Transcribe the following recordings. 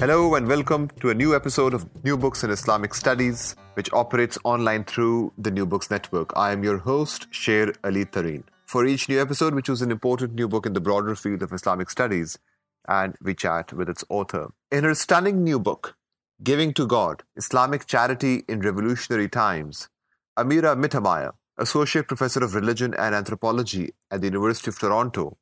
Hello and welcome to a new episode of New Books in Islamic Studies, which operates online through the New Books Network. I am your host, Sher Ali Tareen. For each new episode, we choose an important new book in the broader field of Islamic studies, and we chat with its author. In her stunning new book, Giving to God Islamic Charity in Revolutionary Times, Amira Mittermaier, Associate Professor of Religion and Anthropology at the University of Toronto,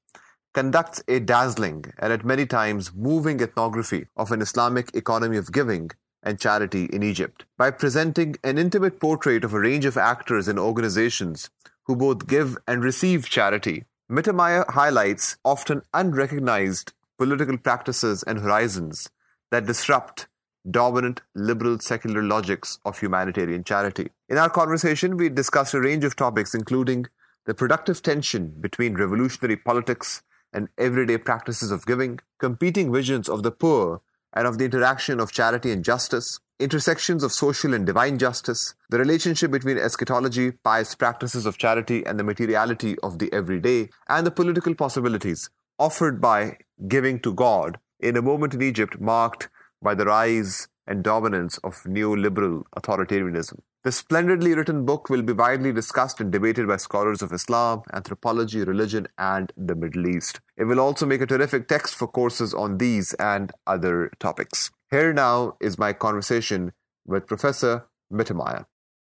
conducts a dazzling and at many times moving ethnography of an Islamic economy of giving and charity in Egypt by presenting an intimate portrait of a range of actors and organizations who both give and receive charity. Mittermaier highlights often unrecognized political practices and horizons that disrupt dominant liberal secular logics of humanitarian charity. In our conversation, we discussed a range of topics, including the productive tension between revolutionary politics and everyday practices of giving, competing visions of the poor and of the interaction of charity and justice, intersections of social and divine justice, the relationship between eschatology, pious practices of charity, and the materiality of the everyday, and the political possibilities offered by giving to God in a moment in Egypt marked by the rise and dominance of neoliberal authoritarianism. The splendidly written book will be widely discussed and debated by scholars of Islam, anthropology, religion, and the Middle East. It will also make a terrific text for courses on these and other topics. Here now is my conversation with Professor Mittermaier.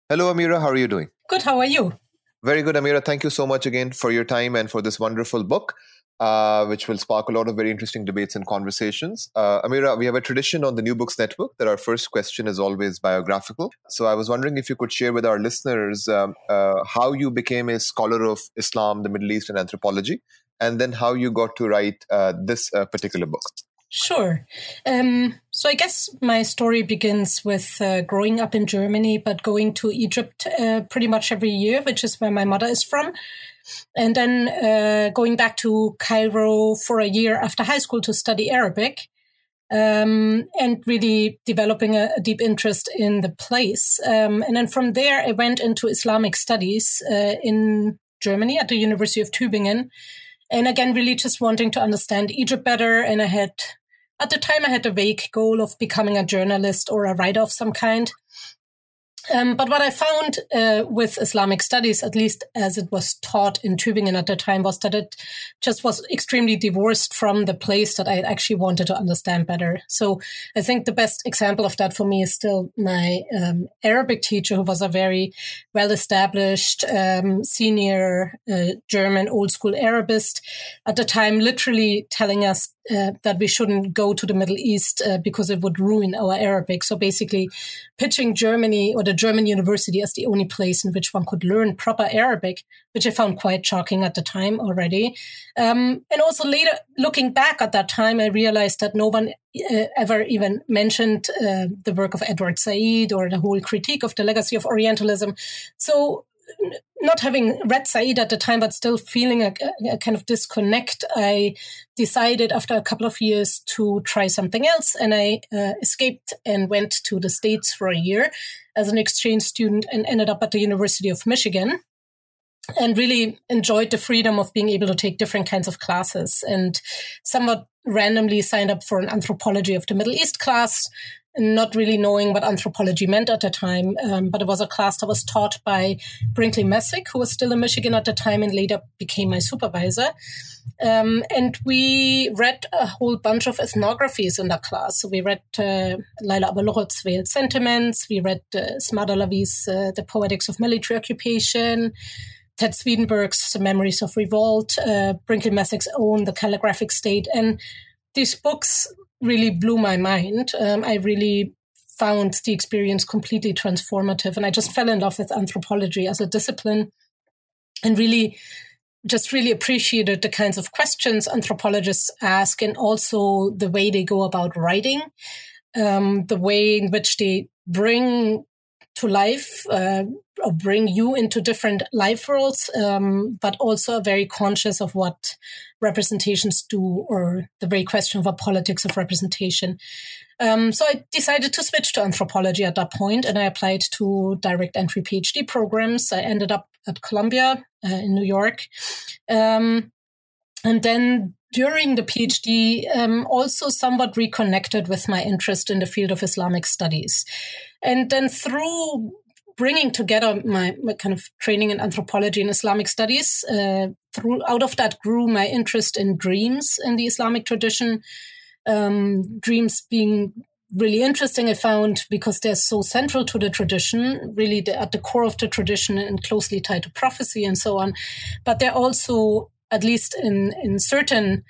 Hello, Amira. How are you doing? Good. How are you? Very good, Amira. Thank you so much again for your time and for this wonderful book uh, which will spark a lot of very interesting debates and conversations. Uh, Amira, we have a tradition on the New Books Network that our first question is always biographical. So I was wondering if you could share with our listeners um, uh, how you became a scholar of Islam, the Middle East, and anthropology, and then how you got to write uh, this uh, particular book. Sure. Um, so I guess my story begins with uh, growing up in Germany, but going to Egypt uh, pretty much every year, which is where my mother is from. And then uh, going back to Cairo for a year after high school to study Arabic. Um, and really developing a, a, deep interest in the place. Um, and then from there, I went into Islamic studies uh, in Germany at the University of Tübingen. And again, really just wanting to understand Egypt better. And I had at the time, I had a vague goal of becoming a journalist or a writer of some kind. Um, but what I found uh, with Islamic studies, at least as it was taught in Tübingen at the time, was that it just was extremely divorced from the place that I actually wanted to understand better. So I think the best example of that for me is still my um, Arabic teacher, who was a very well established um, senior uh, German old school Arabist at the time, literally telling us uh, that we shouldn't go to the Middle East uh, because it would ruin our Arabic. So basically, pitching Germany or the German university as the only place in which one could learn proper Arabic, which I found quite shocking at the time already. Um, and also later, looking back at that time, I realized that no one uh, ever even mentioned uh, the work of Edward Said or the whole critique of the legacy of Orientalism. So not having read Said at the time, but still feeling a, a, kind of disconnect, I decided after a couple of years to try something else. And I uh, escaped and went to the States for a year as an exchange student and ended up at the University of Michigan and really enjoyed the freedom of being able to take different kinds of classes and somewhat randomly signed up for an anthropology of the Middle East class not really knowing what anthropology meant at the time. Um, but it was a class that was taught by Brinkley Messick, who was still in Michigan at the time and later became my supervisor. Um, and we read a whole bunch of ethnographies in that class. So we read uh, Lila Abu-Lughod's Veiled Sentiments, we read uh, Smadar Lavie's uh, The Poetics of Military Occupation, Ted Swedenburg's Memories of Revolt, uh, Brinkley Messick's own The Calligraphic State. And these books really blew my mind. Um, I really found the experience completely transformative. And I just fell in love with anthropology as a discipline and really just really appreciated the kinds of questions anthropologists ask and also the way they go about writing, um, the way in which they bring to life uh, or bring you into different life worlds, um, but also very conscious of what representations do or the very question of a politics of representation. Um, so I decided to switch to anthropology at that point and I applied to direct entry PhD programs. I ended up at Columbia uh, in New York. Um, and then during the PhD, um, also somewhat reconnected with my interest in the field of Islamic studies. And then through bringing together my, my kind of training in anthropology and Islamic studies, uh, through out of that grew my interest in dreams in the Islamic tradition. Um, dreams being really interesting, I found, because they're so central to the tradition, really at the core of the tradition and closely tied to prophecy and so on. But they're also, at least in, in certain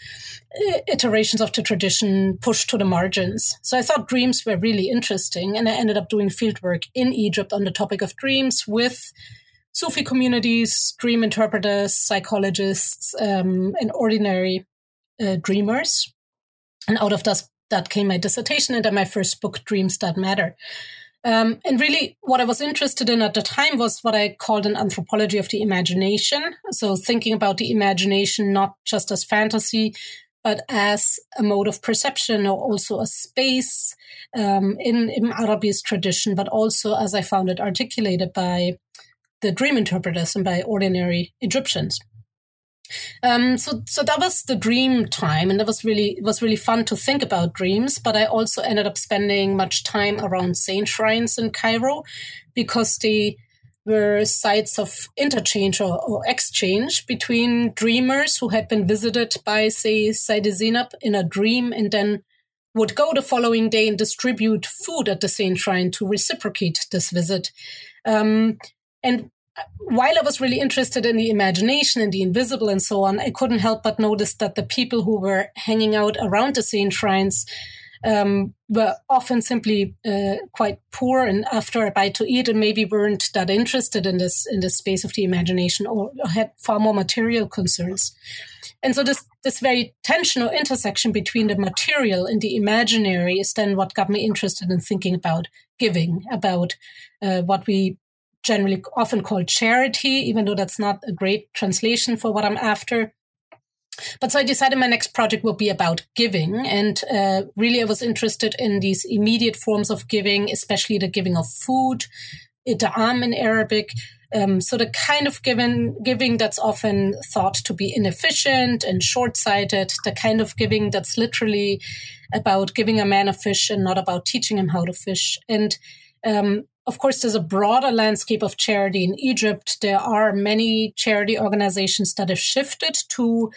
uh, iterations of the tradition, pushed to the margins. So I thought dreams were really interesting. And I ended up doing fieldwork in Egypt on the topic of dreams with Sufi communities, dream interpreters, psychologists, um, and ordinary uh, dreamers. And out of that, that came my dissertation and then my first book, Dreams That Matter. Um, and really, what I was interested in at the time was what I called an anthropology of the imagination. So, thinking about the imagination not just as fantasy, but as a mode of perception or also a space um, in Ibn Arabi's tradition, but also as I found it articulated by the dream interpreters and by ordinary Egyptians. Um, so so that was the dream time, and that was really was really fun to think about dreams. But I also ended up spending much time around saint shrines in Cairo because they were sites of interchange or, or exchange between dreamers who had been visited by, say, Sayyid Zainab in a dream and then would go the following day and distribute food at the saint shrine to reciprocate this visit. Um, and while I was really interested in the imagination and the invisible and so on, I couldn't help but notice that the people who were hanging out around the saint shrines um, were often simply uh, quite poor and after a bite to eat and maybe weren't that interested in this in this space of the imagination or had far more material concerns. And so this this very tension or intersection between the material and the imaginary is then what got me interested in thinking about giving, about uh, what we generally often called charity, even though that's not a great translation for what I'm after. But so I decided my next project will be about giving. And uh, really, I was interested in these immediate forms of giving, especially the giving of food, ita'am in Arabic. Um, so the kind of giving, giving that's often thought to be inefficient and short-sighted, the kind of giving that's literally about giving a man a fish and not about teaching him how to fish. And um, of course, there's a broader landscape of charity in Egypt. There are many charity organizations that have shifted to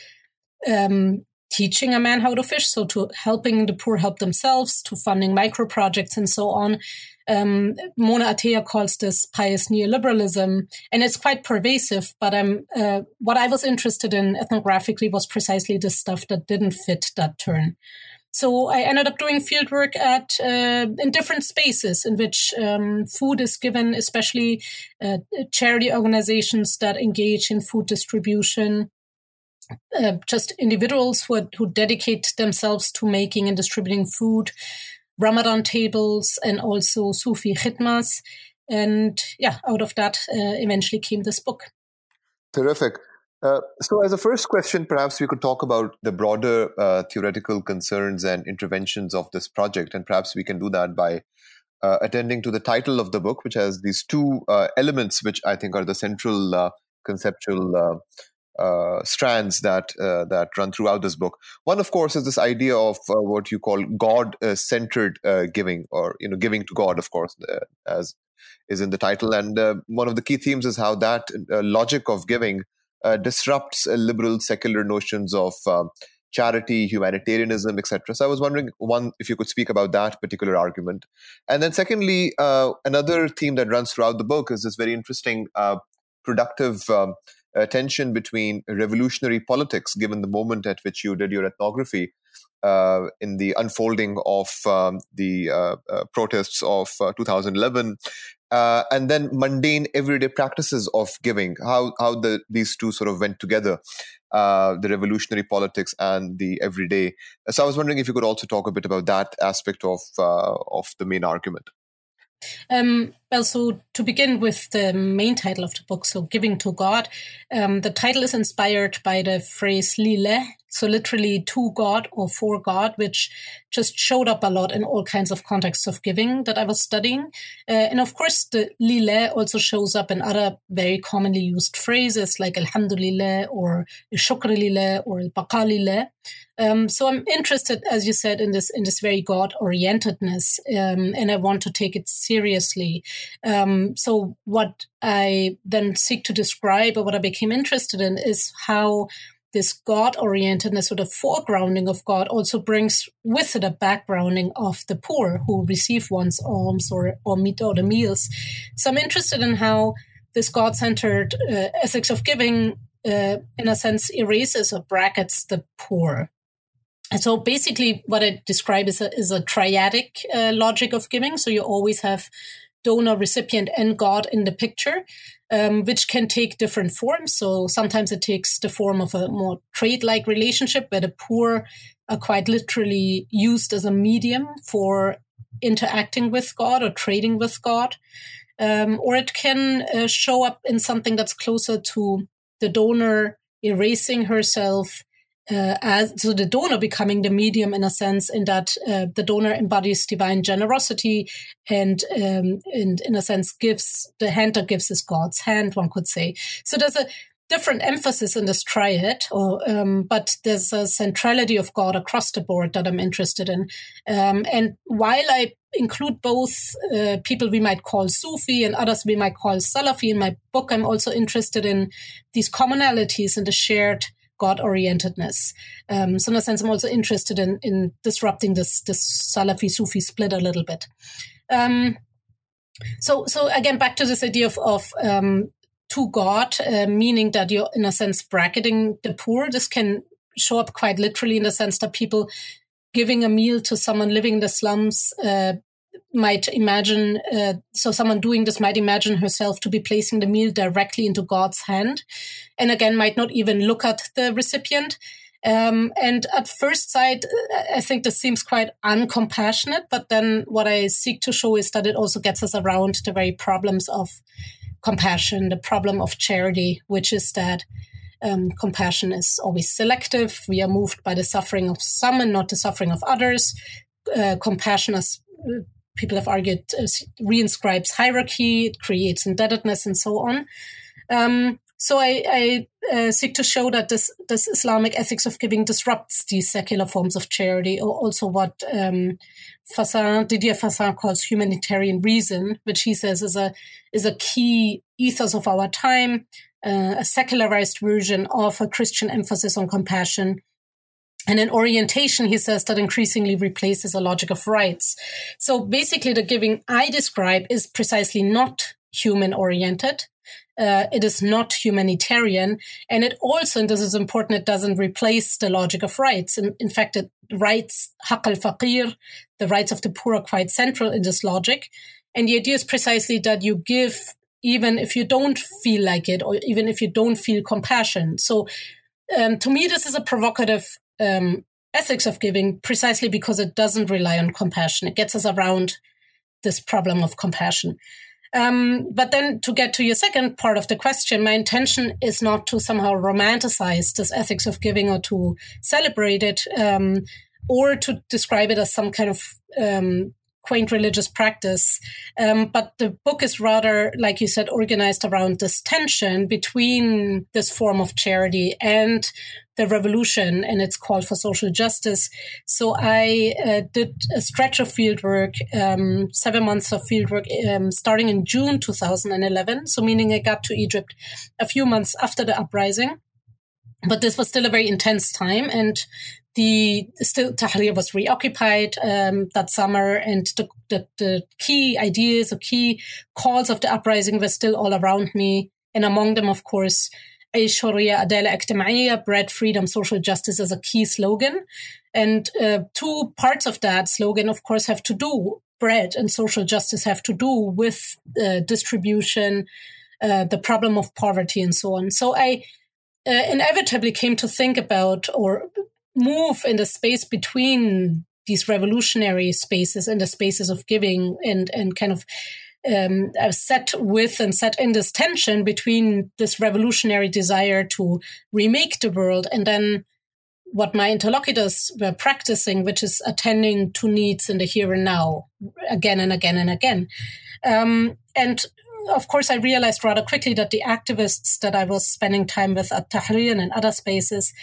um, teaching a man how to fish, so to helping the poor help themselves, to funding micro projects and so on. Um, Mona Atia calls this pious neoliberalism, and it's quite pervasive. But um, uh, what I was interested in ethnographically was precisely the stuff that didn't fit that turn. So I ended up doing fieldwork at uh, in different spaces in which um, food is given, especially uh, charity organizations that engage in food distribution. Uh, just individuals who, who dedicate themselves to making and distributing food, Ramadan tables, and also Sufi khidmas. And yeah, out of that uh, eventually came this book. Terrific. Uh, so, as a first question, perhaps we could talk about the broader uh, theoretical concerns and interventions of this project, and perhaps we can do that by uh, attending to the title of the book, which has these two uh, elements, which I think are the central uh, conceptual strands that that run throughout this book. One, of course, is this idea of what you call God-centered giving, or you know, giving to God, of course, as is in the title. And one of the key themes is how that logic of giving uh, disrupts uh, liberal secular notions of uh, charity, humanitarianism, etc. So I was wondering, one, if you could speak about that particular argument, and then secondly, uh, another theme that runs throughout the book is this very interesting, uh, productive. Um, tension between revolutionary politics, given the moment at which you did your ethnography, uh, in the unfolding of um, the uh, uh, protests of 2011 uh, and then mundane everyday practices of giving how how the these two sort of went together uh, the revolutionary politics and the everyday. So i was wondering if you could also talk a bit about that aspect of uh, of the main argument. Um, well, so to begin with the main title of the book, so Giving to God, um, the title is inspired by the phrase lillah, so literally to God or for God, which just showed up a lot in all kinds of contexts of giving that I was studying. Uh, and of course, the lillah also shows up in other very commonly used phrases like alhamdulillah or shukr lillah or baqa lillah. Um, so I'm interested, as you said, in this in this very God orientedness, um, and I want to take it seriously. Um, so what I then seek to describe, or what I became interested in, is how this God orientedness or the foregrounding of God also brings with it a backgrounding of the poor who receive one's alms or or meet or the meals. So I'm interested in how this God centered uh, ethics of giving. Uh, in a sense, erases or brackets the poor and so basically what I describe is a, is a triadic uh, logic of giving. So you always have donor, recipient, and God in the picture, um, which can take different forms. So sometimes it takes the form of a more trade-like relationship where the poor are quite literally used as a medium for interacting with God or trading with God. Um, or it can uh, show up in something that's closer to the donor erasing herself uh, as so the donor becoming the medium in a sense in that uh, the donor embodies divine generosity and um, and in a sense gives the hand that gives is god's hand one could say so there's a different emphasis in this triad or um, but there's a centrality of god across the board that i'm interested in um, and while i include both uh, people we might call Sufi and others we might call Salafi. In my book, I'm also interested in these commonalities and the shared God orientedness. Um, so in a sense, I'm also interested in in disrupting this this Salafi Sufi split a little bit. Um, so so again, back to this idea of of um, to God, uh, meaning that you're in a sense bracketing the poor. This can show up quite literally in the sense that people giving a meal to someone living in the slums uh, might imagine, uh, so someone doing this might imagine herself to be placing the meal directly into God's hand, and again might not even look at the recipient. Um, and at first sight, I think this seems quite uncompassionate. But then what I seek to show is that it also gets us around the very problems of compassion, the problem of charity, which is that um, compassion is always selective. We are moved by the suffering of some and not the suffering of others. Uh, compassion is people have argued uh, reinscribes hierarchy, it creates indebtedness, and so on. Um, so I, I uh, seek to show that this, this Islamic ethics of giving disrupts these secular forms of charity, or also what um, Fassin, Didier Fassin calls humanitarian reason, which he says is a is a key ethos of our time, uh, a secularized version of a Christian emphasis on compassion and in orientation, he says that increasingly replaces a logic of rights. So basically, the giving I describe is precisely not human oriented. Uh, it is not humanitarian. And it also, and this is important, it doesn't replace the logic of rights. In, in fact, it rights, haq al faqir, the rights of the poor are quite central in this logic. And the idea is precisely that you give even if you don't feel like it, or even if you don't feel compassion. So um, to me, this is a provocative um, ethics of giving precisely because it doesn't rely on compassion. It gets us around this problem of compassion. Um, but then to get to your second part of the question, my intention is not to somehow romanticize this ethics of giving or to celebrate it um, or to describe it as some kind of um, quaint religious practice. Um, but the book is rather, like you said, organized around this tension between this form of charity and the revolution and its call for social justice. So I uh, did a stretch of fieldwork, um, seven months of fieldwork, um, starting in June 2011. So meaning I got to Egypt a few months after the uprising. But this was still a very intense time, and the still Tahrir was reoccupied um, that summer, and the, the, the key ideas or key calls of the uprising were still all around me, and among them, of course, عيش حرية عدالة اجتماعية bread freedom social justice as a key slogan and uh, two parts of that slogan of course have to do bread and social justice have to do with uh, distribution uh, the problem of poverty and so on so i uh, inevitably came to think about or move in the space between these revolutionary spaces and the spaces of giving and and kind of um, set with and set in this tension between this revolutionary desire to remake the world and then what my interlocutors were practicing, which is attending to needs in the here and now again and again and again. Um, and of course, I realized rather quickly that the activists that I was spending time with at Tahrir and other spaces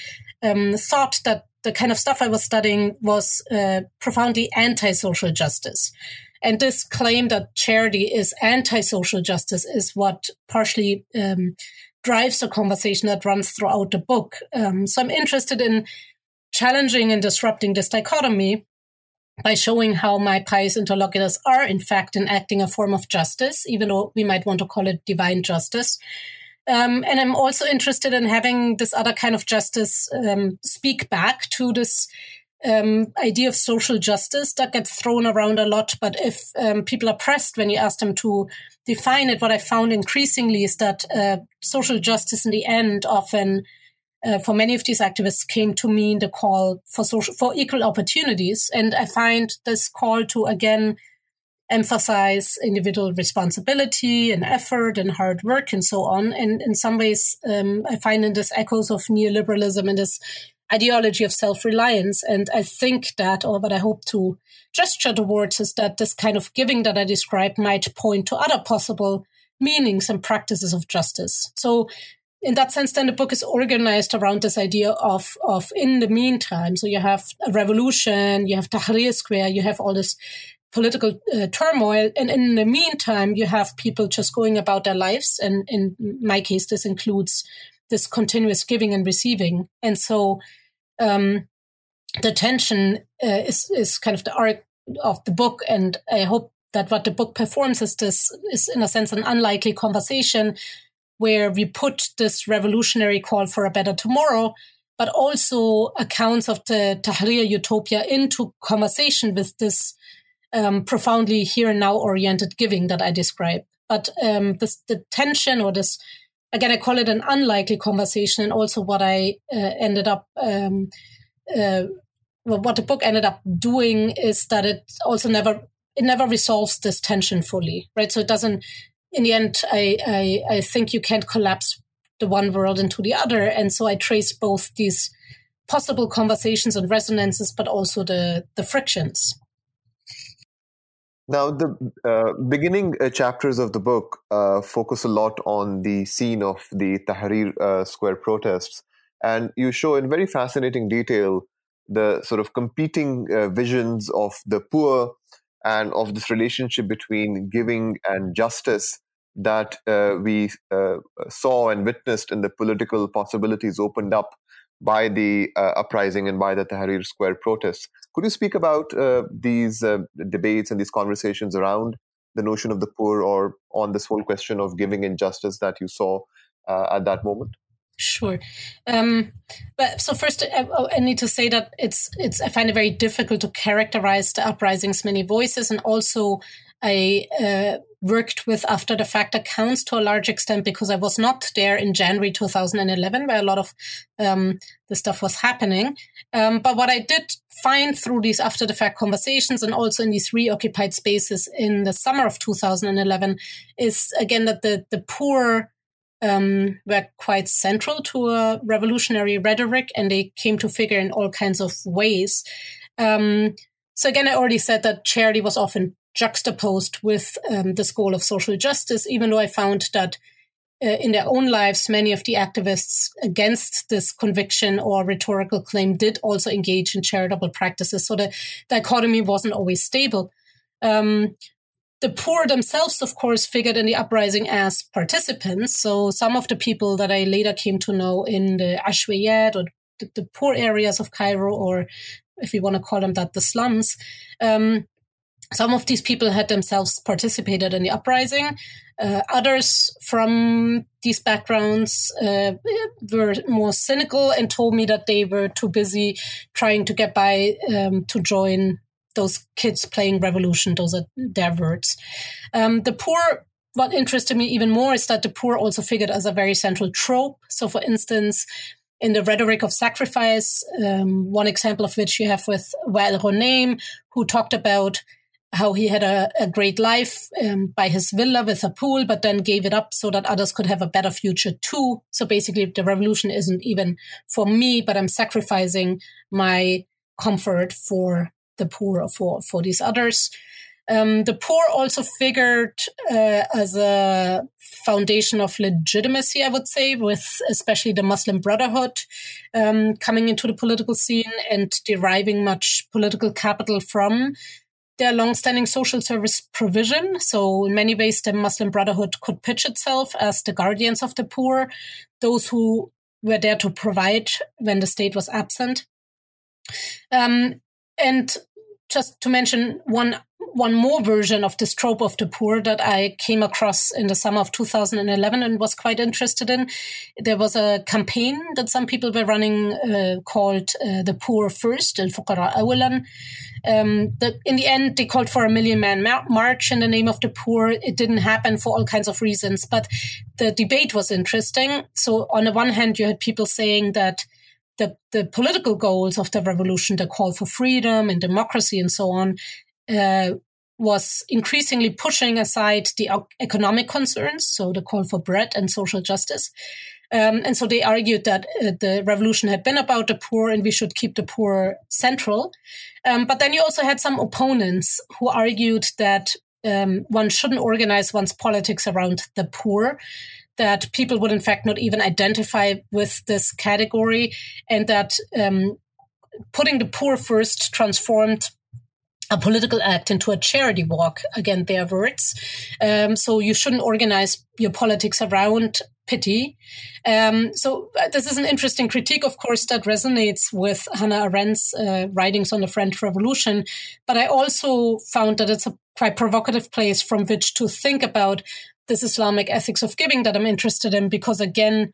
um, thought that the kind of stuff I was studying was uh, profoundly anti social justice. And this claim that charity is anti social justice is what partially um, drives a conversation that runs throughout the book. Um, so I'm interested in challenging and disrupting this dichotomy by showing how my pious interlocutors are, in fact, enacting a form of justice, even though we might want to call it divine justice. Um, and I'm also interested in having this other kind of justice um, speak back to this um, idea of social justice that gets thrown around a lot. But if um, people are pressed when you ask them to define it, what I found increasingly is that uh, social justice in the end often uh, for many of these activists came to mean the call for social for equal opportunities and i find this call to again emphasize individual responsibility and effort and hard work and so on. And in some ways um, i find in this echoes of neoliberalism and this ideology of self-reliance. And i think that or what i hope to gesture towards is that this kind of giving that i described might point to other possible meanings and practices of justice. So in that sense, then the book is organized around this idea of of in the meantime. So you have a revolution, you have Tahrir Square, you have all this political uh, turmoil, and in the meantime, you have people just going about their lives. And in my case, this includes this continuous giving and receiving. And so, um, the tension uh, is is kind of the arc of the book, and I hope that what the book performs is this is in a sense an unlikely conversation where we put this revolutionary call for a better tomorrow, but also accounts of the Tahrir utopia into conversation with this um, profoundly here and now oriented giving that I describe. But um, this, the tension or this, again, I call it an unlikely conversation, and also what I uh, ended up, um, uh, what the book ended up doing is that it also never it never resolves this tension fully, right? So it doesn't in the end, I, I, I think you can't collapse the one world into the other. And so I trace both these possible conversations and resonances, but also the, the frictions. Now, the uh, beginning uh, chapters of the book uh, focus a lot on the scene of the Tahrir uh, Square protests. And you show in very fascinating detail the sort of competing uh, visions of the poor and of this relationship between giving and justice that uh, we saw and witnessed in the political possibilities opened up by the uh, uprising and by the Tahrir Square protests. Could you speak about uh, these uh, debates and these conversations around the notion of the poor or on this whole question of giving injustice that you saw uh, at that moment? Sure, um, but so first, I, I, need to say that it's it's I find it very difficult to characterize the uprising's many voices, and also I uh, worked with after the fact accounts to a large extent because I was not there in January 2011, where a lot of um, the stuff was happening. Um, but what I did find through these after the fact conversations and also in these reoccupied spaces in the summer of 2011 is again that the, the poor um, were quite central to a revolutionary rhetoric and they came to figure in all kinds of ways. Um, so again, I already said that charity was often juxtaposed with um, this goal of social justice, even though I found that uh, in their own lives, many of the activists against this conviction or rhetorical claim did also engage in charitable practices. So the dichotomy wasn't always stable. Um, the poor themselves, of course, figured in the uprising as participants. So some of the people that I later came to know in the Ashwiyat or the, the poor areas of Cairo, or if we want to call them that, the slums, um, some of these people had themselves participated in the uprising. Uh, others from these backgrounds uh, were more cynical and told me that they were too busy trying to get by um, to join those kids playing revolution. Those are their words. Um, the poor. What interested me even more is that the poor also figured as a very central trope. So, for instance, in the rhetoric of sacrifice, um, one example of which you have with Wael Ghonim, who talked about how he had a, a great life um, by his villa with a pool, but then gave it up so that others could have a better future too. So basically, the revolution isn't even for me, but I'm sacrificing my comfort for the poor or for, for these others. Um, the poor also figured uh, as a foundation of legitimacy, I would say, with especially the Muslim Brotherhood um, coming into the political scene and deriving much political capital from their long-standing social service provision. So in many ways, the Muslim Brotherhood could pitch itself as the guardians of the poor, those who were there to provide when the state was absent. Um, and just to mention one one more version of this trope of the poor that I came across in the summer of 2011 and was quite interested in. There was a campaign that some people were running uh, called uh, "The Poor First" and "Fuqara Awalan." Um, the, in the end, they called for a million man mar- march in the name of the poor. It didn't happen for all kinds of reasons, but the debate was interesting. So, on the one hand, you had people saying that the, the political goals of the revolution, the call for freedom and democracy and so on, uh, was increasingly pushing aside the economic concerns, so the call for bread and social justice. Um, and so they argued that uh, the revolution had been about the poor and we should keep the poor central. Um, but then you also had some opponents who argued that um, one shouldn't organize one's politics around the poor, that people would in fact not even identify with this category, and that um, putting the poor first transformed a political act into a charity walk. Again, their words. Um, so you shouldn't organize your politics around pity. Um, so uh, this is an interesting critique, of course, that resonates with Hannah Arendt's uh, writings on the French Revolution. But I also found that it's a quite provocative place from which to think about this Islamic ethics of giving that I'm interested in, because again,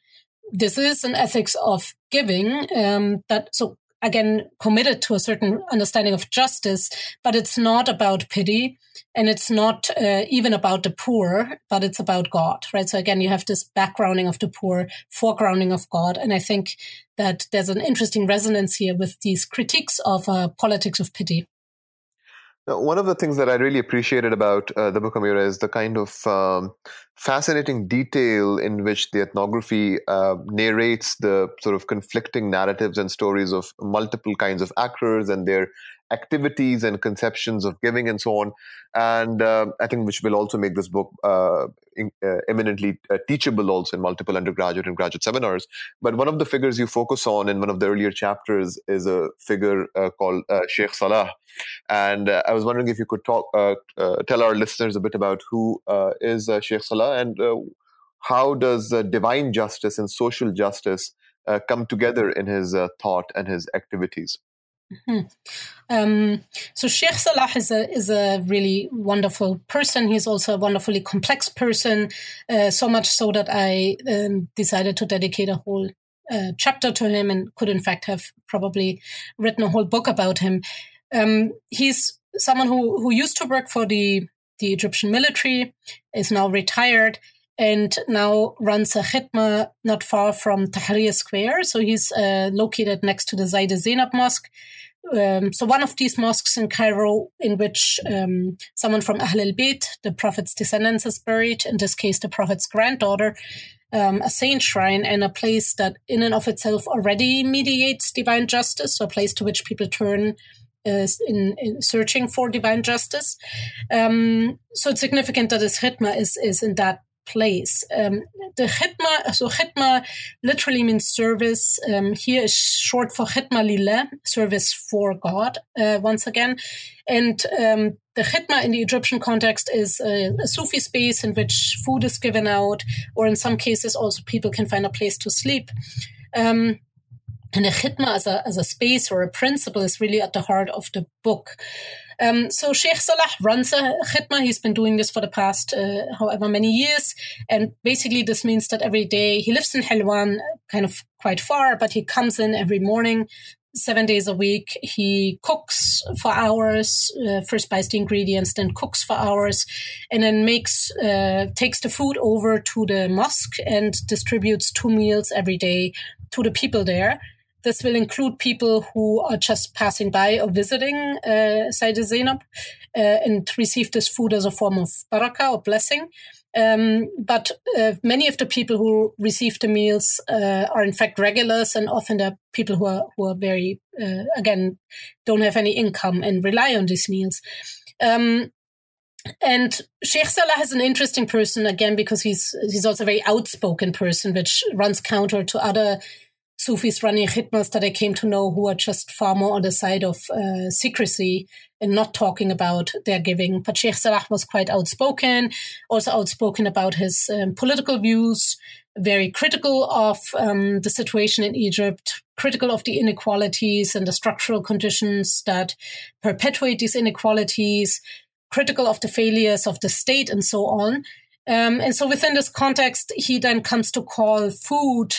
this is an ethics of giving um, that so again committed to a certain understanding of justice, but it's not about pity and it's not uh, even about the poor, but it's about God, right? So again, you have this backgrounding of the poor, foregrounding of God, and I think that there's an interesting resonance here with these critiques of uh, politics of pity. Now, one of the things that I really appreciated about uh, the book of Amira is the kind of um, fascinating detail in which the ethnography uh, narrates the sort of conflicting narratives and stories of multiple kinds of actors and their activities and conceptions of giving and so on. And uh, I think which will also make this book uh, in, uh, eminently uh, teachable also in multiple undergraduate and graduate seminars. But one of the figures you focus on in one of the earlier chapters is a figure uh, called uh, Sheikh Salah. And I was wondering if you could talk, tell our listeners a bit about who is Sheikh Salah and how does divine justice and social justice come together in his thought and his activities? Mm-hmm. Um, so Sheikh Salah is a is a really wonderful person. He's also a wonderfully complex person, uh, so much so that I um, decided to dedicate a whole uh, chapter to him, and could in fact have probably written a whole book about him. Um, he's someone who who used to work for the the Egyptian military, is now retired, and now runs a khidma not far from Tahrir Square. So he's uh, located next to the Sayyida Zainab Mosque. Um, so one of these mosques in Cairo, in which um, someone from Ahl al-Bayt, the Prophet's descendants, is buried. In this case, the Prophet's granddaughter, um, a saint shrine, and a place that, in and of itself, already mediates divine justice. So a place to which people turn uh, in, in, searching for divine justice. Um, so it's significant that his khidma is is in that place. Um, the khidma, so khidma literally means service. Um, here is short for khidma lillah, service for God, uh, once again. And um, the khidma in the Egyptian context is a, a, Sufi space in which food is given out, or in some cases also people can find a place to sleep. Um, and the khidma as a, as a space or a principle is really at the heart of the book. Um, so Sheikh Salah runs a khidma. He's been doing this for the past uh, however many years. And basically, this means that every day he lives in Helwan, kind of quite far, but he comes in every morning, seven days a week. He cooks for hours, uh, first buys the ingredients, then cooks for hours, and then makes, uh, takes the food over to the mosque and distributes two meals every day to the people there. This will include people who are just passing by or visiting uh, Zainab uh, and receive this food as a form of barakah or blessing. Um, but uh, many of the people who receive the meals uh, are in fact regulars, and often they're people who are who are very uh, again don't have any income and rely on these meals. Um, and Sheikh Salah is an interesting person again because he's he's also a very outspoken person, which runs counter to other Sufis running khidmas that I came to know who are just far more on the side of uh, secrecy and not talking about their giving. But Sheikh Salah was quite outspoken, also outspoken about his um, political views, very critical of um, the situation in Egypt, critical of the inequalities and the structural conditions that perpetuate these inequalities, critical of the failures of the state and so on. Um, and so within this context, he then comes to call food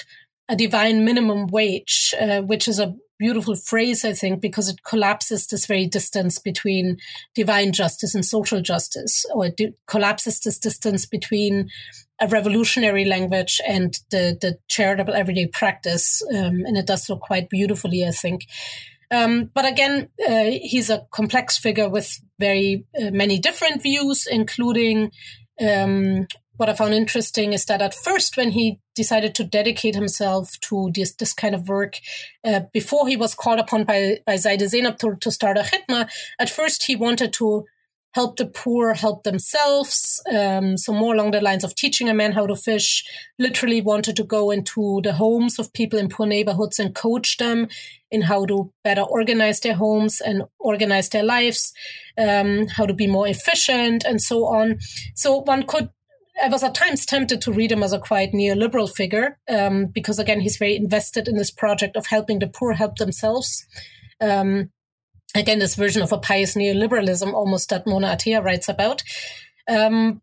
a divine minimum wage, uh, which is a beautiful phrase, I think, because it collapses this very distance between divine justice and social justice, or it collapses this distance between a revolutionary language and the, the charitable everyday practice. Um, and it does so quite beautifully, I think. Um, but again, uh, he's a complex figure with very uh, many different views, including um, what I found interesting is that at first, when he decided to dedicate himself to this, this kind of work, uh, before he was called upon by, by Zainab to, to start a khidma, at first he wanted to help the poor help themselves. Um, so more along the lines of teaching a man how to fish, literally wanted to go into the homes of people in poor neighborhoods and coach them in how to better organize their homes and organize their lives, um, how to be more efficient and so on. So one could I was at times tempted to read him as a quite neoliberal figure um, because, again, he's very invested in this project of helping the poor help themselves. Um, again, this version of a pious neoliberalism, almost that Mona Atia writes about. Um,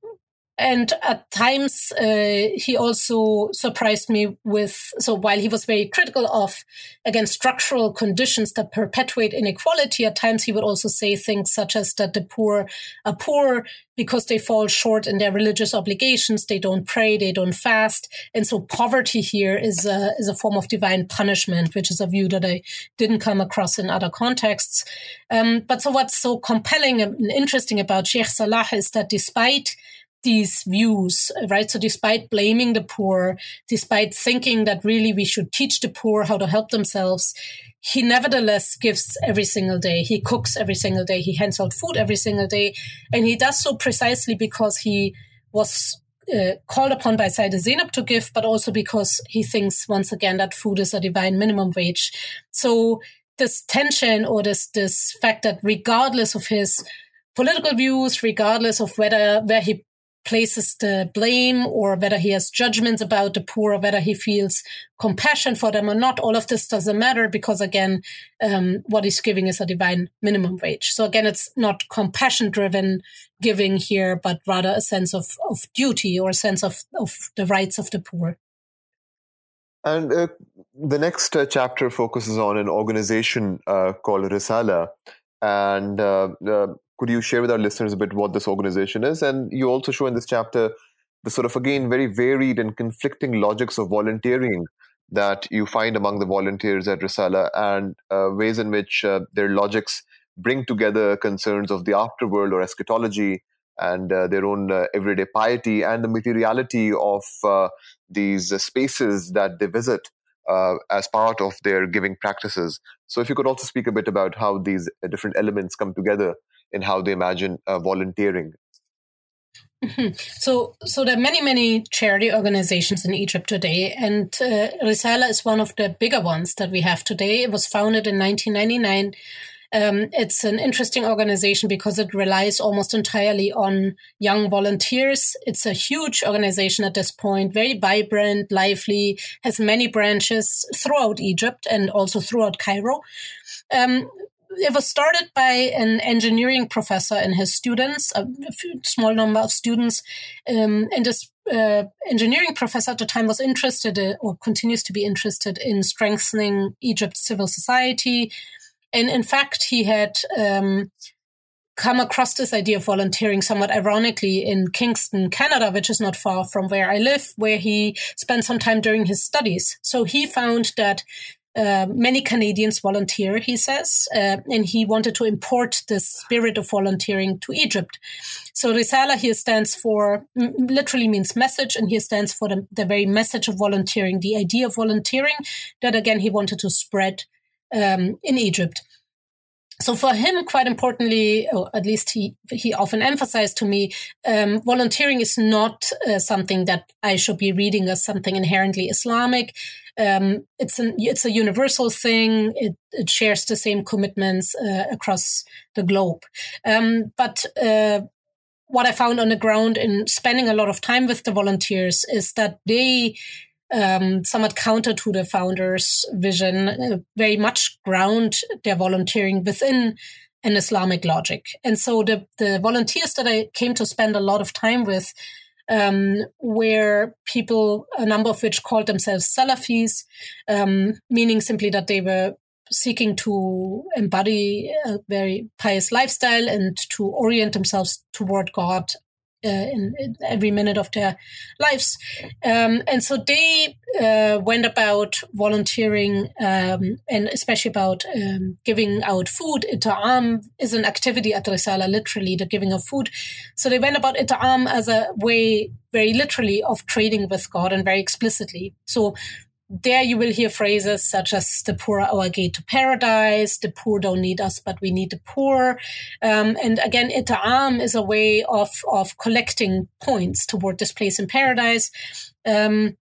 and at times, uh, he also surprised me with, so while he was very critical of, again, structural conditions that perpetuate inequality, at times he would also say things such as that the poor are poor because they fall short in their religious obligations. They don't pray, they don't fast. And so poverty here is a, is a form of divine punishment, which is a view that I didn't come across in other contexts. Um, but so what's so compelling and interesting about Sheikh Salah is that despite these views, right? So despite blaming the poor, despite thinking that really we should teach the poor how to help themselves, he nevertheless gives every single day. He cooks every single day. He hands out food every single day. And he does so precisely because he was uh, called upon by Sayyida Zainab to give, but also because he thinks once again that food is a divine minimum wage. So this tension or this, this fact that regardless of his political views, regardless of whether where he places the blame or whether he has judgments about the poor or whether he feels compassion for them or not. All of this doesn't matter because again, um, what he's giving is a divine minimum wage. So again, it's not compassion driven giving here, but rather a sense of, of duty or a sense of, of the rights of the poor. And uh, the next uh, chapter focuses on an organization uh, called Risala. And uh, could you share with our listeners a bit what this organization is? And you also show in this chapter the sort of, again, very varied and conflicting logics of volunteering that you find among the volunteers at Risala and uh, ways in which uh, their logics bring together concerns of the afterworld or eschatology and uh, their own uh, everyday piety and the materiality of uh, these spaces that they visit uh, as part of their giving practices. So, if you could also speak a bit about how these different elements come together in how they imagine uh, volunteering. Mm-hmm. So, so there are many, many charity organizations in Egypt today, and uh, Risala is one of the bigger ones that we have today. It was founded in 1999. Um, it's an interesting organization because it relies almost entirely on young volunteers. It's a huge organization at this point, very vibrant, lively, has many branches throughout Egypt and also throughout Cairo. Um, it was started by an engineering professor and his students, a small number of students. Um, and this uh, engineering professor at the time was interested in, or continues to be interested in strengthening Egypt's civil society. And in fact, he had um, come across this idea of volunteering somewhat ironically in Kingston, Canada, which is not far from where I live, where he spent some time during his studies. So he found that uh, many Canadians volunteer, he says, uh, and he wanted to import the spirit of volunteering to Egypt. So Risala here stands for, literally means message, and here stands for the, the very message of volunteering, the idea of volunteering that again he wanted to spread um, in Egypt so for him, quite importantly, or at least he he often emphasized to me, um, volunteering is not uh, something that I should be reading as something inherently Islamic. Um, it's an it's a universal thing. It, it shares the same commitments uh, across the globe. Um, but uh, what I found on the ground in spending a lot of time with the volunteers is that they um, somewhat counter to the founders' vision, uh, very much ground their volunteering within an Islamic logic. And so the, the volunteers that I came to spend a lot of time with um, were people, a number of which called themselves Salafis, um, meaning simply that they were seeking to embody a very pious lifestyle and to orient themselves toward God in, in, every minute of their lives. Um, and so they uh, went about volunteering um, and especially about um, giving out food. Ita'am is an activity at Risala, literally the giving of food. So they went about Ita'am as a way, very literally, of trading with God and very explicitly. So there you will hear phrases such as the poor are our gate to paradise, the poor don't need us, but we need the poor. Um, and again, ita'am is a way of, of collecting points toward this place in paradise. Um,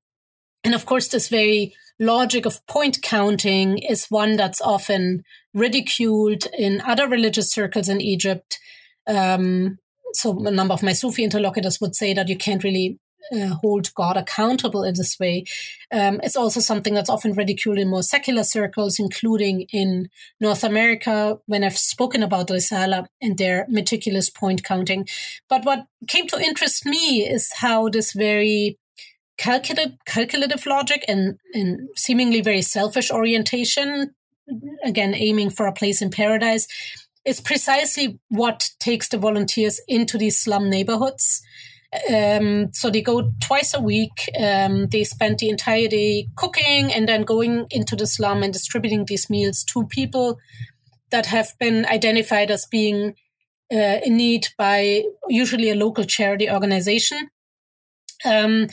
and of course, this very logic of point counting is one that's often ridiculed in other religious circles in Egypt. Um, so a number of my Sufi interlocutors would say that you can't really uh, hold God accountable in this way. Um, it's also something that's often ridiculed in more secular circles, including in North America when I've spoken about Risala and their meticulous point counting. But what came to interest me is how this very calculative, calculative logic and, and seemingly very selfish orientation, again, aiming for a place in paradise, is precisely what takes the volunteers into these slum neighborhoods um, so they go twice a week. Um, they spend the entire day cooking and then going into the slum and distributing these meals to people that have been identified as being uh, in need by usually a local charity organization. Um,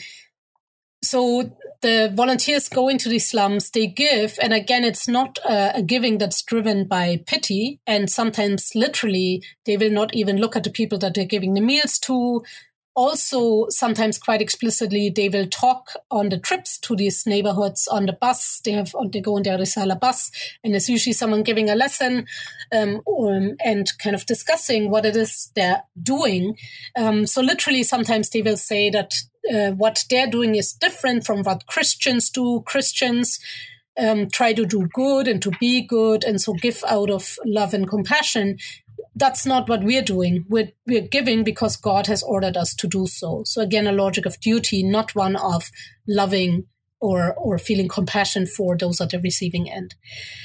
so the volunteers go into the slums, they give, and again, it's not a, a, giving that's driven by pity. And sometimes, literally, they will not even look at the people that they're giving the meals to also sometimes quite explicitly they will talk on the trips to these neighborhoods on the bus. They have on they go on their risala bus and there's usually someone giving a lesson um, um, and kind of discussing what it is they're doing. Um, so literally sometimes they will say that uh, what they're doing is different from what christians do. Christians um, try to do good and to be good and so give out of love and compassion that's not what we're doing. We're, we're giving because God has ordered us to do so. So again, a logic of duty, not one of loving or, or feeling compassion for those at the receiving end.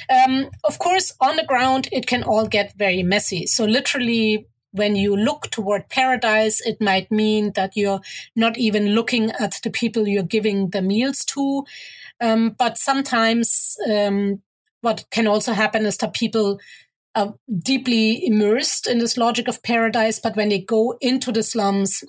Um, of course, on the ground, it can all get very messy. So literally, when you look toward paradise, it might mean that you're not even looking at the people you're giving the meals to. Um, but sometimes um, what can also happen is that people are deeply immersed in this logic of paradise, but when they go into the slums,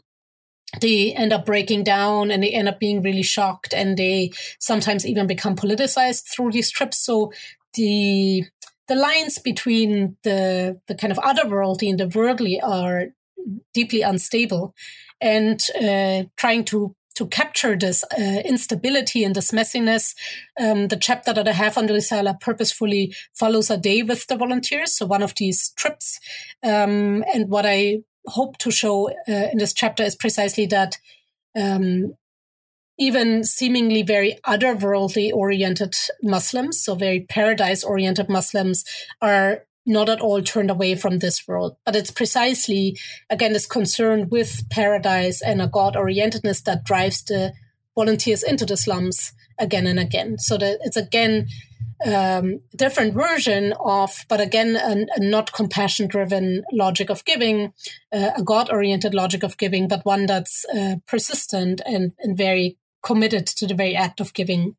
they end up breaking down and they end up being really shocked and they sometimes even become politicized through these trips. So the the lines between the the kind of otherworldly and the worldly are deeply unstable and uh, trying to to capture this uh, instability and this messiness. Um, the chapter that I have on the Risala purposefully follows a day with the volunteers, so one of these trips. Um, and what I hope to show uh, in this chapter is precisely that um, even seemingly very otherworldly oriented Muslims, so very paradise oriented Muslims, are not at all turned away from this world. But it's precisely, again, this concern with paradise and a God orientedness that drives the volunteers into the slums again and again. So that it's again um, different version of, but again, a, a not compassion driven logic of giving, uh, a God oriented logic of giving, but one that's uh, persistent and, and very committed to the very act of giving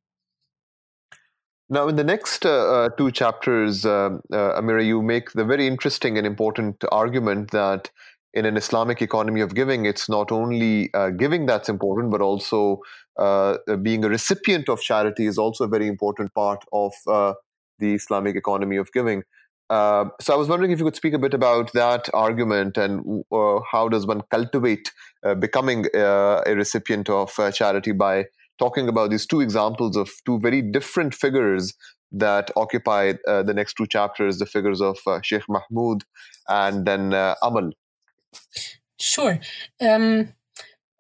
Now, in the next uh, uh, two chapters, uh, uh, Amira, you make the very interesting and important argument that in an Islamic economy of giving, it's not only uh, giving that's important, but also uh, being a recipient of charity is also a very important part of the Islamic economy of giving. so I was wondering if you could speak a bit about that argument and how does one cultivate becoming a recipient of charity by talking about these two examples of two very different figures that occupy uh, the next two chapters the figures of uh, Sheikh Mahmoud and then uh, Amal. Sure. Um,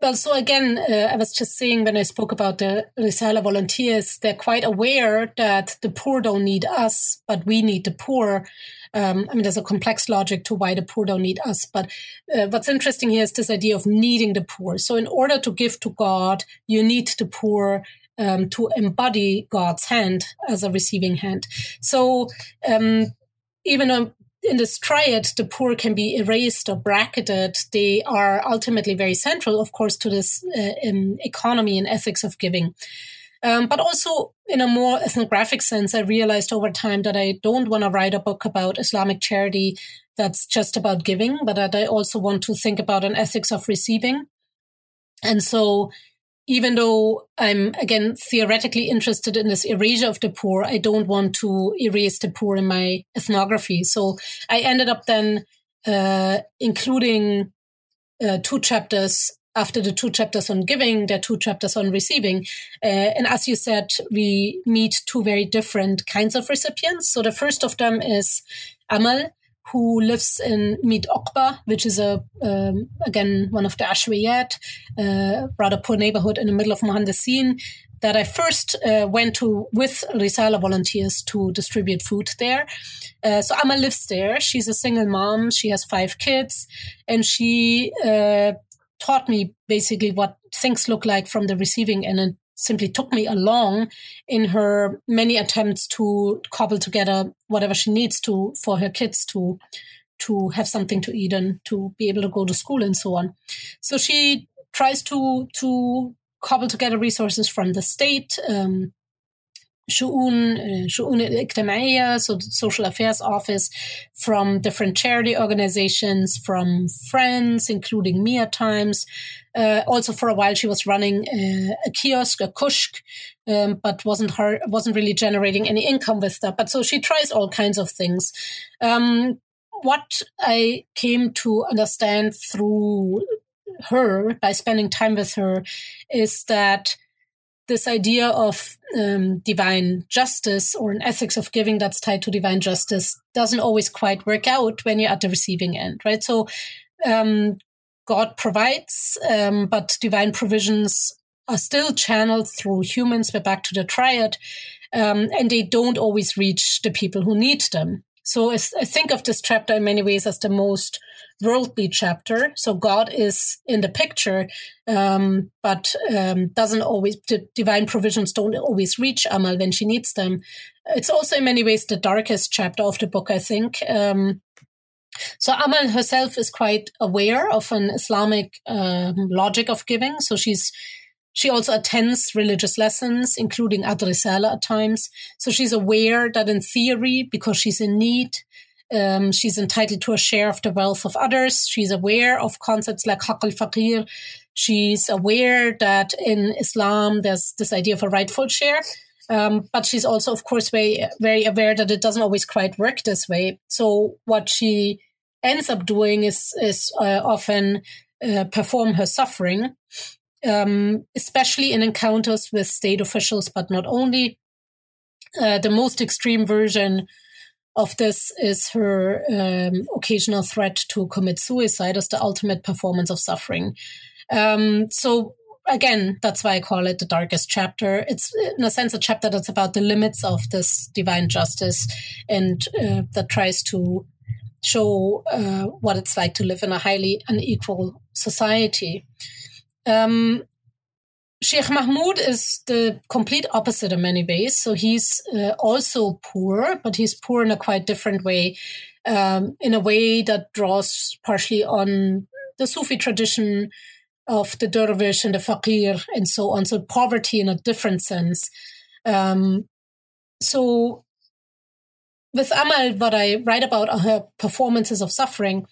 well, so again, uh, I was just saying when I spoke about the Risala volunteers, they're quite aware that the poor don't need us, but we need the poor. Um, I mean, there's a complex logic to why the poor don't need us. But uh, what's interesting here is this idea of needing the poor. So, in order to give to God, you need the poor um, to embody God's hand as a receiving hand. So, um, even though in this triad, the poor can be erased or bracketed. They are ultimately very central, of course, to this uh, um, economy and ethics of giving. Um, but also, in a more ethnographic sense, I realized over time that I don't want to write a book about Islamic charity that's just about giving, but that I also want to think about an ethics of receiving. And so, even though I'm again theoretically interested in this erasure of the poor, I don't want to erase the poor in my ethnography. So I ended up then uh, including uh, two chapters after the two chapters on giving, there are two chapters on receiving. Uh, and as you said, we meet two very different kinds of recipients. So the first of them is Amal, who lives in Mit Okba, which is a um, again one of the Ashwiyat, uh, rather poor neighborhood in the middle of Mohandesin, that I first uh, went to with Risala volunteers to distribute food there. Uh, so Amal lives there. She's a single mom. She has five kids, and she uh, taught me basically what things look like from the receiving end and simply took me along in her many attempts to cobble together whatever she needs to for her kids to to have something to eat and to be able to go to school and so on. So she tries to to cobble together resources from the state, um, شؤون شؤون الاجتماعية, so the social affairs office, from different charity organizations, from friends, including Mia Times. Uh, also, for a while, she was running a, a kiosk, a kushk, um, but wasn't her wasn't really generating any income with that. But so she tries all kinds of things. Um, what I came to understand through her by spending time with her is that this idea of um, divine justice or an ethics of giving that's tied to divine justice doesn't always quite work out when you're at the receiving end, right? So um, God provides, um, but divine provisions are still channeled through humans. We're back to the triad, um, and they don't always reach the people who need them. So I think of this chapter in many ways as the most worldly chapter. So God is in the picture, um, but um, doesn't always, the divine provisions don't always reach Amal when she needs them. It's also in many ways the darkest chapter of the book, I think. Um, so Amal herself is quite aware of an Islamic um, logic of giving. So she's she also attends religious lessons, including at Risala at times. So she's aware that in theory, because she's in need, um, she's entitled to a share of the wealth of others. She's aware of concepts like haq al-faqir. She's aware that in Islam, there's this idea of a rightful share. Um, but she's also, of course, very, very aware that it doesn't always quite work this way. So what she ends up doing is, is uh, often uh, perform her suffering, um, especially in encounters with state officials, but not only. Uh, the most extreme version of this is her um, occasional threat to commit suicide as the ultimate performance of suffering. Um, so again, that's why I call it the darkest chapter. It's in a sense a chapter that's about the limits of this divine justice and uh, that tries to show uh, what it's like to live in a highly unequal society. Um, Sheikh Mahmoud is the complete opposite in many ways. So he's uh, also poor, but he's poor in a quite different way, um, in a way that draws partially on the Sufi tradition of the dervish and the faqir and so on. So poverty in a different sense. Um, so with Amal, what I write about are her performances of suffering,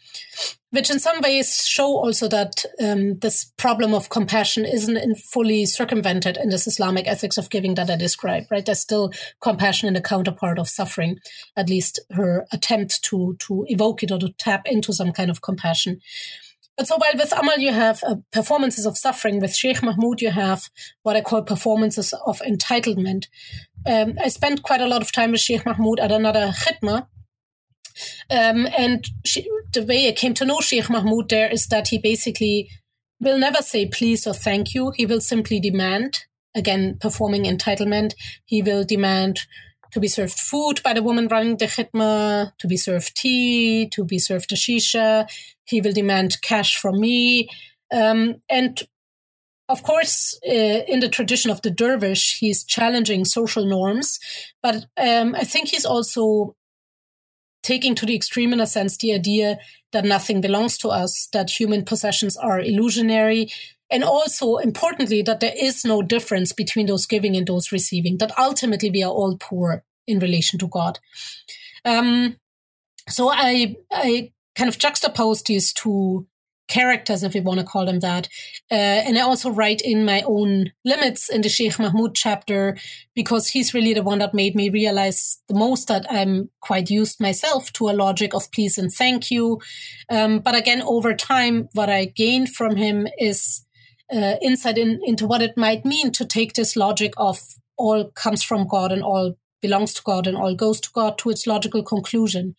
which in some ways show also that um, this problem of compassion isn't fully circumvented in this Islamic ethics of giving that I describe, right? There's still compassion in the counterpart of suffering, at least her attempt to, to evoke it or to tap into some kind of compassion. But so while with Amal you have uh, performances of suffering, with Sheikh Mahmoud you have what I call performances of entitlement. Um, I spent quite a lot of time with Sheikh Mahmoud at another khidmah. Um, and she, the way I came to know Sheikh Mahmoud there is that he basically will never say please or thank you. He will simply demand, again, performing entitlement. He will demand to be served food by the woman running the khidmah, to be served tea, to be served a shisha. He will demand cash from me. Um, and of course, uh, in the tradition of the dervish, he's challenging social norms, but um, I think he's also taking to the extreme, in a sense, the idea that nothing belongs to us, that human possessions are illusionary, and also importantly that there is no difference between those giving and those receiving that ultimately we are all poor in relation to god. Um, so i i kind of juxtapose these two characters, if we want to call them that. Uh, and I also write in my own limits in the Sheikh Mahmoud chapter because he's really the one that made me realize the most that I'm quite used myself to a logic of please and thank you. Um, but again, over time, what I gained from him is uh, insight in, into what it might mean to take this logic of all comes from God and all belongs to God and all goes to God to its logical conclusion.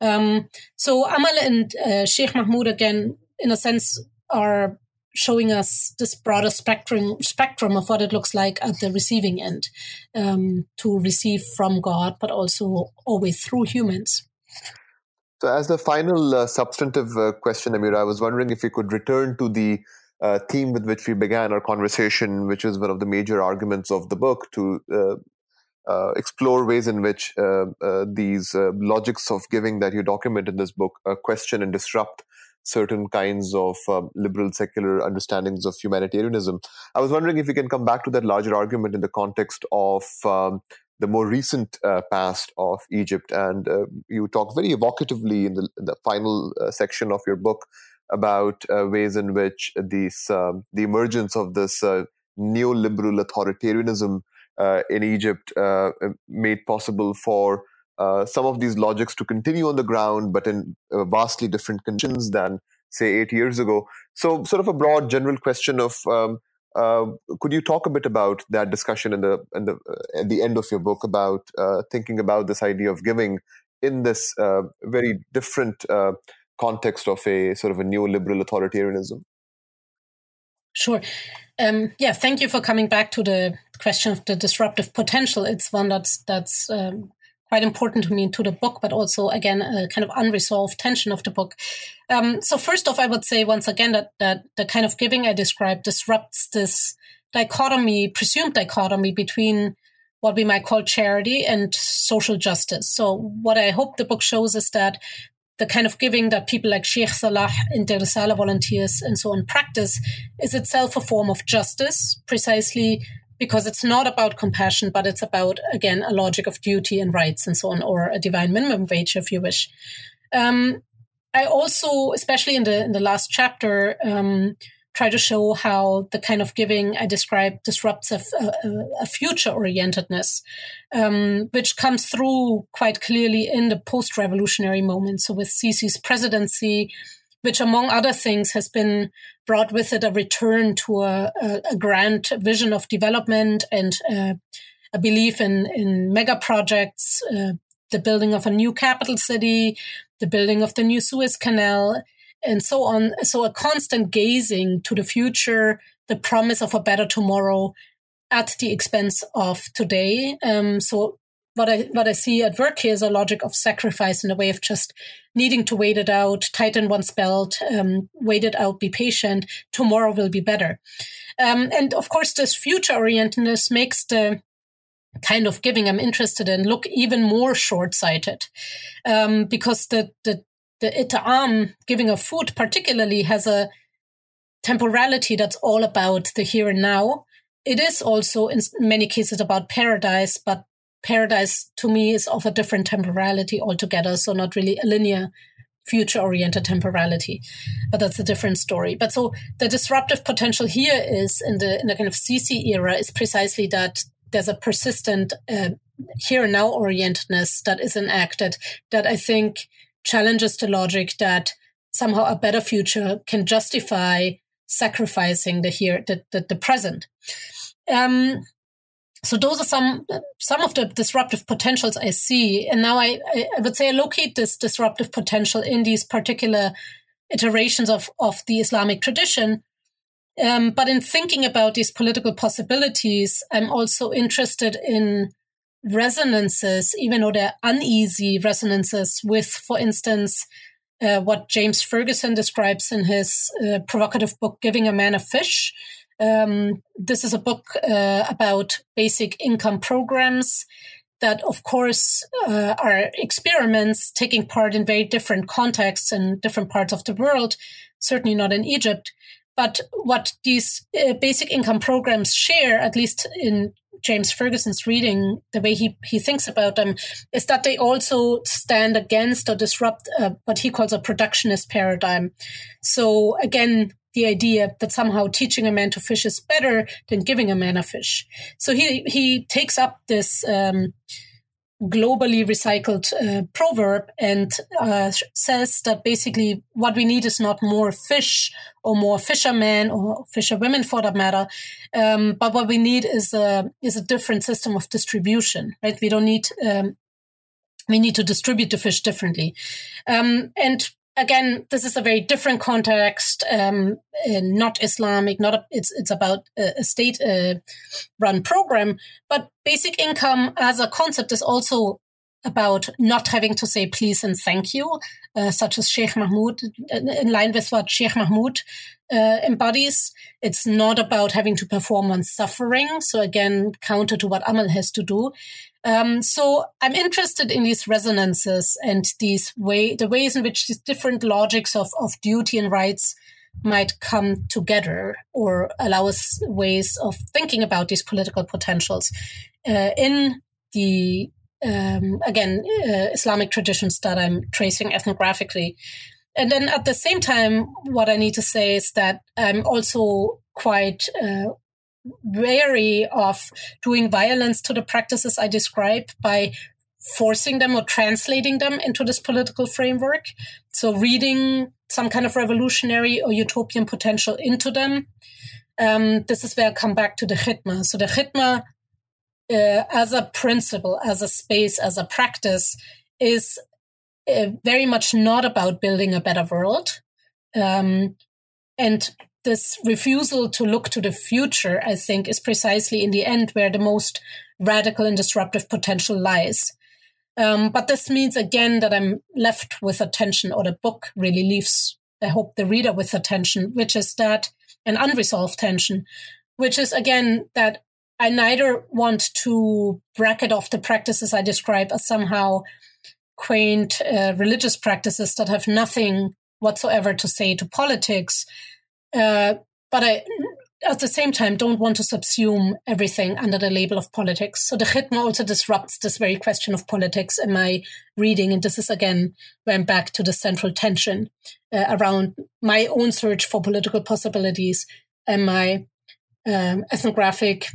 Um, so Amal and uh, Sheikh Mahmoud again, in a sense, are showing us this broader spectrum spectrum of what it looks like at the receiving end um, to receive from God, but also always through humans. So, as the final uh, substantive uh, question, Amira, I was wondering if you could return to the uh, theme with which we began our conversation, which is one of the major arguments of the book to uh, uh, explore ways in which uh, these logics of giving that you document in this book question and disrupt certain kinds of liberal secular understandings of humanitarianism. I was wondering if you can come back to that larger argument in the context of um, the more recent uh, past of Egypt. And uh, you talk very evocatively in the, the final uh, section of your book about uh, ways in which these um, the emergence of this uh, neoliberal authoritarianism uh, in Egypt made possible for uh, some of these logics to continue on the ground, but in vastly different conditions than say eight years ago. So, sort of a broad general question of um, uh, could you talk a bit about that discussion in the in the uh, at the end of your book about uh, thinking about this idea of giving in this very different context of a sort of a neoliberal authoritarianism? Sure. Um, yeah, thank you for coming back to the question of the disruptive potential. It's one that's that's um, quite important to me to the book, but also again a kind of unresolved tension of the book. Um, so first off, I would say once again that that the kind of giving I described disrupts this dichotomy, presumed dichotomy between what we might call charity and social justice. So what I hope the book shows is that the kind of giving that people like Sheikh Salah and Der Risala volunteers and so on practice is itself a form of justice, precisely because it's not about compassion, but it's about, again, a logic of duty and rights and so on, or a divine minimum wage, if you wish. Um, I also, especially in the in the last chapter, um, try to show how the kind of giving I describe disrupts a, a, a future orientedness, um, which comes through quite clearly in the post revolutionary moment. So, with Sisi's presidency, which, among other things, has been brought with it a return to a, a, a grand vision of development and uh, a belief in, in mega projects, uh, the building of a new capital city, the building of the new Suez Canal and so on. So a constant gazing to the future, the promise of a better tomorrow at the expense of today. Um, so what I what I see at work here is a logic of sacrifice in a way of just needing to wait it out, tighten one's belt, um, wait it out, be patient. Tomorrow will be better. Um, and of course, this future orientedness makes the kind of giving I'm interested in look even more short sighted um, because the, the the it'am, giving of food particularly, has a temporality that's all about the here and now. It is also in many cases about paradise, but paradise to me is of a different temporality altogether. So not really a linear future oriented temporality, but that's a different story. But so the disruptive potential here is in the, in the kind of Sisi era is precisely that there's a persistent uh, here and now orientedness that is enacted that I think challenges the logic that somehow a better future can justify sacrificing the here, the, the, the present. Um, so those are some some of the disruptive potentials I see, and now I, I would say I locate this disruptive potential in these particular iterations of of the Islamic tradition. Um, but in thinking about these political possibilities, I'm also interested in resonances, even though they're uneasy resonances with, for instance, uh, what James Ferguson describes in his uh, provocative book, Giving a Man a Fish. Um, this is a book uh, about basic income programs that, of course, uh, are experiments taking part in very different contexts in different parts of the world, certainly not in Egypt. But what these uh, basic income programs share, at least in James Ferguson's reading, the way he, he thinks about them, is that they also stand against or disrupt uh, what he calls a productionist paradigm. So again, the idea that somehow teaching a man to fish is better than giving a man a fish. So he he takes up this um, globally recycled uh, proverb and uh, says that basically what we need is not more fish or more fishermen or fisherwomen for that matter, um, but what we need is a is a different system of distribution. Right? We don't need um, we need to distribute the fish differently. Um, and again, this is a very different context, um, uh, not Islamic, not a, it's it's about a, a state uh, run program, but basic income as a concept is also about not having to say please and thank you, uh, such as Sheikh Mahmoud, in line with what Sheikh Mahmoud uh, embodies. It's not about having to perform on suffering. So again, counter to what Amal has to do. Um, so I'm interested in these resonances and these way, the ways in which these different logics of, of duty and rights might come together or allow us ways of thinking about these political potentials uh, in the um, again uh, Islamic traditions that I'm tracing ethnographically. And then at the same time, what I need to say is that I'm also quite uh, wary of doing violence to the practices I describe by forcing them or translating them into this political framework. So reading some kind of revolutionary or utopian potential into them. Um, this is where I come back to the khidma. So the khidma, uh, as a principle, as a space, as a practice, is uh, very much not about building a better world. Um, and this refusal to look to the future, I think, is precisely in the end where the most radical and disruptive potential lies. Um, but this means again that I'm left with attention, or the book really leaves, I hope, the reader with attention, which is that an unresolved tension, which is again that I neither want to bracket off the practices I describe as somehow quaint uh, religious practices that have nothing whatsoever to say to politics, uh, but I, at the same time, don't want to subsume everything under the label of politics. So the khidma also disrupts this very question of politics in my reading. And this is again where I'm back to the central tension uh, around my own search for political possibilities and my um, ethnographic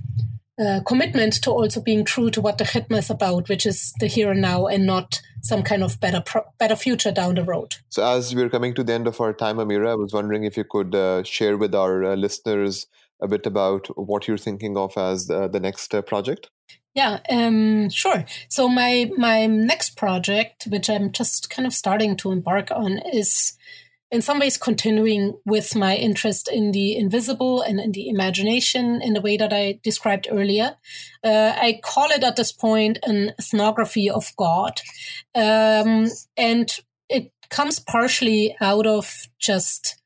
uh, commitment to also being true to what the khidma is about, which is the here and now and not some kind of better pro- better future down the road. So, as we're coming to the end of our time, Amira, I was wondering if you could uh, share with our uh, listeners a bit about what you're thinking of as the, the next uh, project. Yeah, um, sure. So my my next project, which I'm just kind of starting to embark on, is in some ways continuing with my interest in the invisible and in the imagination in the way that I described earlier. Uh, I call it at this point an ethnography of God. Um, and it comes partially out of just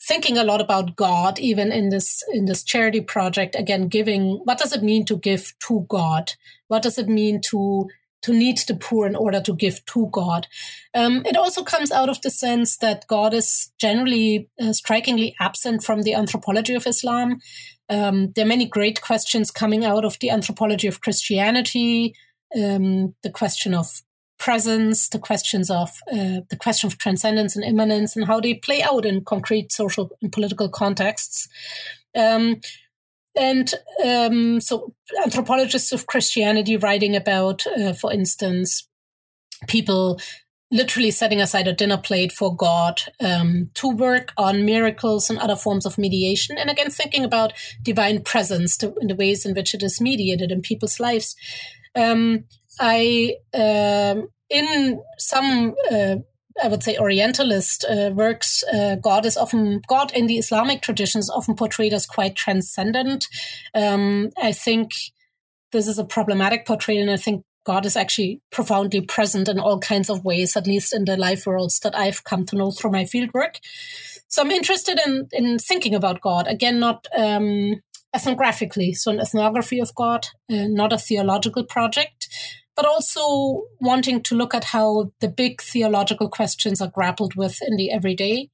thinking a lot about God, even in this in this charity project. Again, giving. What does it mean to give to God? What does it mean to to need the poor in order to give to God. Um, it also comes out of the sense that God is generally uh, strikingly absent from the anthropology of Islam. Um, there are many great questions coming out of the anthropology of Christianity. um, the question of presence, the questions of uh, the question of transcendence and immanence, and how they play out in concrete social and political contexts. Um, and um, so, anthropologists of Christianity writing about, uh, for instance, people literally setting aside a dinner plate for God um, to work on miracles and other forms of mediation. And again, thinking about divine presence to, in the ways in which it is mediated in people's lives. Um, I, um, in some, uh, I would say, Orientalist uh, works, uh, God is often, God in the Islamic tradition is often portrayed as quite transcendent. Um, I think this is a problematic portrayal, and I think God is actually profoundly present in all kinds of ways, at least in the life worlds that I've come to know through my fieldwork. So I'm interested in in thinking about God again, not um, ethnographically, so an ethnography of God, uh, not a theological project, but also wanting to look at how the big theological questions are grappled with in the everyday.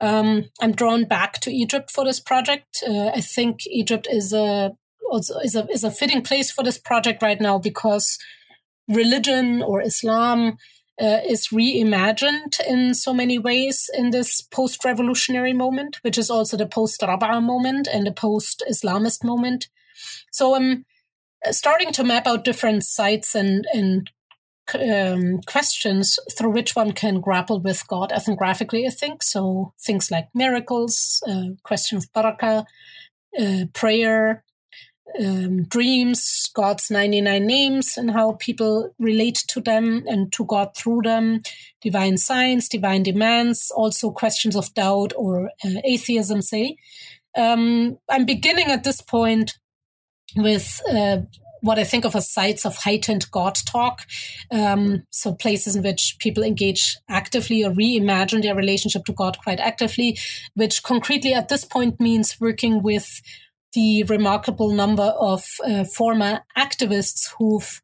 Um, I'm drawn back to Egypt for this project. Uh, I think Egypt is a is a is a fitting place for this project right now because religion or Islam uh, is reimagined in so many ways in this post revolutionary moment, which is also the post Rab'a moment and the post Islamist moment. So I'm starting to map out different sites and, and um, questions through which one can grapple with God ethnographically, I think. So things like miracles, uh, question of baraka, uh, prayer, um, dreams, God's 99 names, and how people relate to them and to God through them, divine signs, divine demands, also questions of doubt or uh, atheism, say. Um, I'm beginning at this point with uh, what I think of as sites of heightened God talk. Um, so places in which people engage actively or reimagine their relationship to God quite actively, which concretely at this point means working with the remarkable number of uh, former activists who've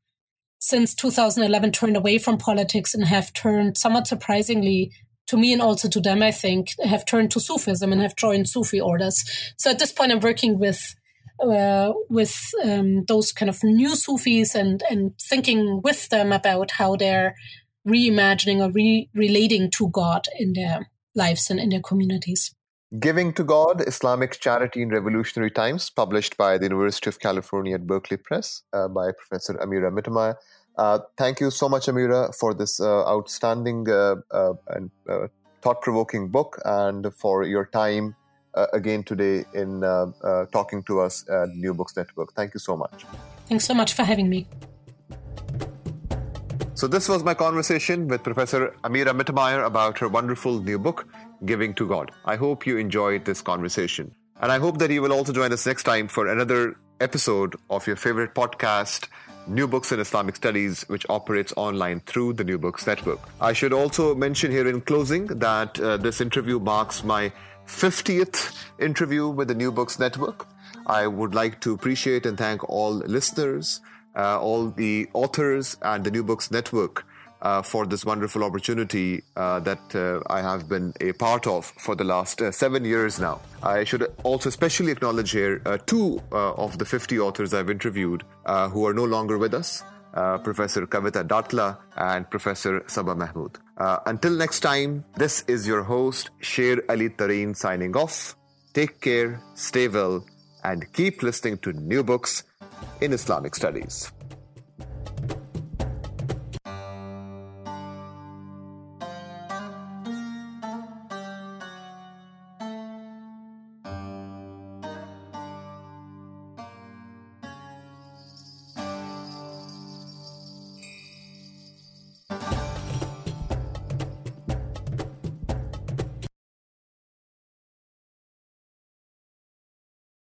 since 2011 turned away from politics and have turned somewhat surprisingly to me and also to them, I think, have turned to Sufism and have joined Sufi orders. So at this point, I'm working with uh, with um, those kind of new Sufis and and thinking with them about how they're reimagining or re- relating to God in their lives and in their communities. Giving to God, Islamic Charity in Revolutionary Times, published by the University of California at Berkeley Press uh, by Professor Amira Mittermaier. Uh, thank you so much, Amira, for this uh, outstanding uh, and thought provoking book and for your time Uh, again today in uh, uh, talking to us at New Books Network. Thank you so much. Thanks so much for having me. So, this was my conversation with Professor Amira Mittermaier about her wonderful new book, giving to God. I hope you enjoyed this conversation. And I hope that you will also join us next time for another episode of your favorite podcast, New Books in Islamic Studies, which operates online through the New Books Network. I should also mention here in closing that uh, this interview marks my 50th interview with the New Books Network. I would like to appreciate and thank all listeners, uh, all the authors, and the New Books Network uh, for this wonderful opportunity uh, that uh, I have been a part of for the last uh, seven years now. I should also especially acknowledge here uh, two of the 50 authors I've interviewed who are no longer with us. Uh, Professor Kavita Datla and Professor Saba Mahmood. Uh, until next time, this is your host, Sher Ali Tareen, signing off. Take care, stay well, and keep listening to new books in Islamic studies.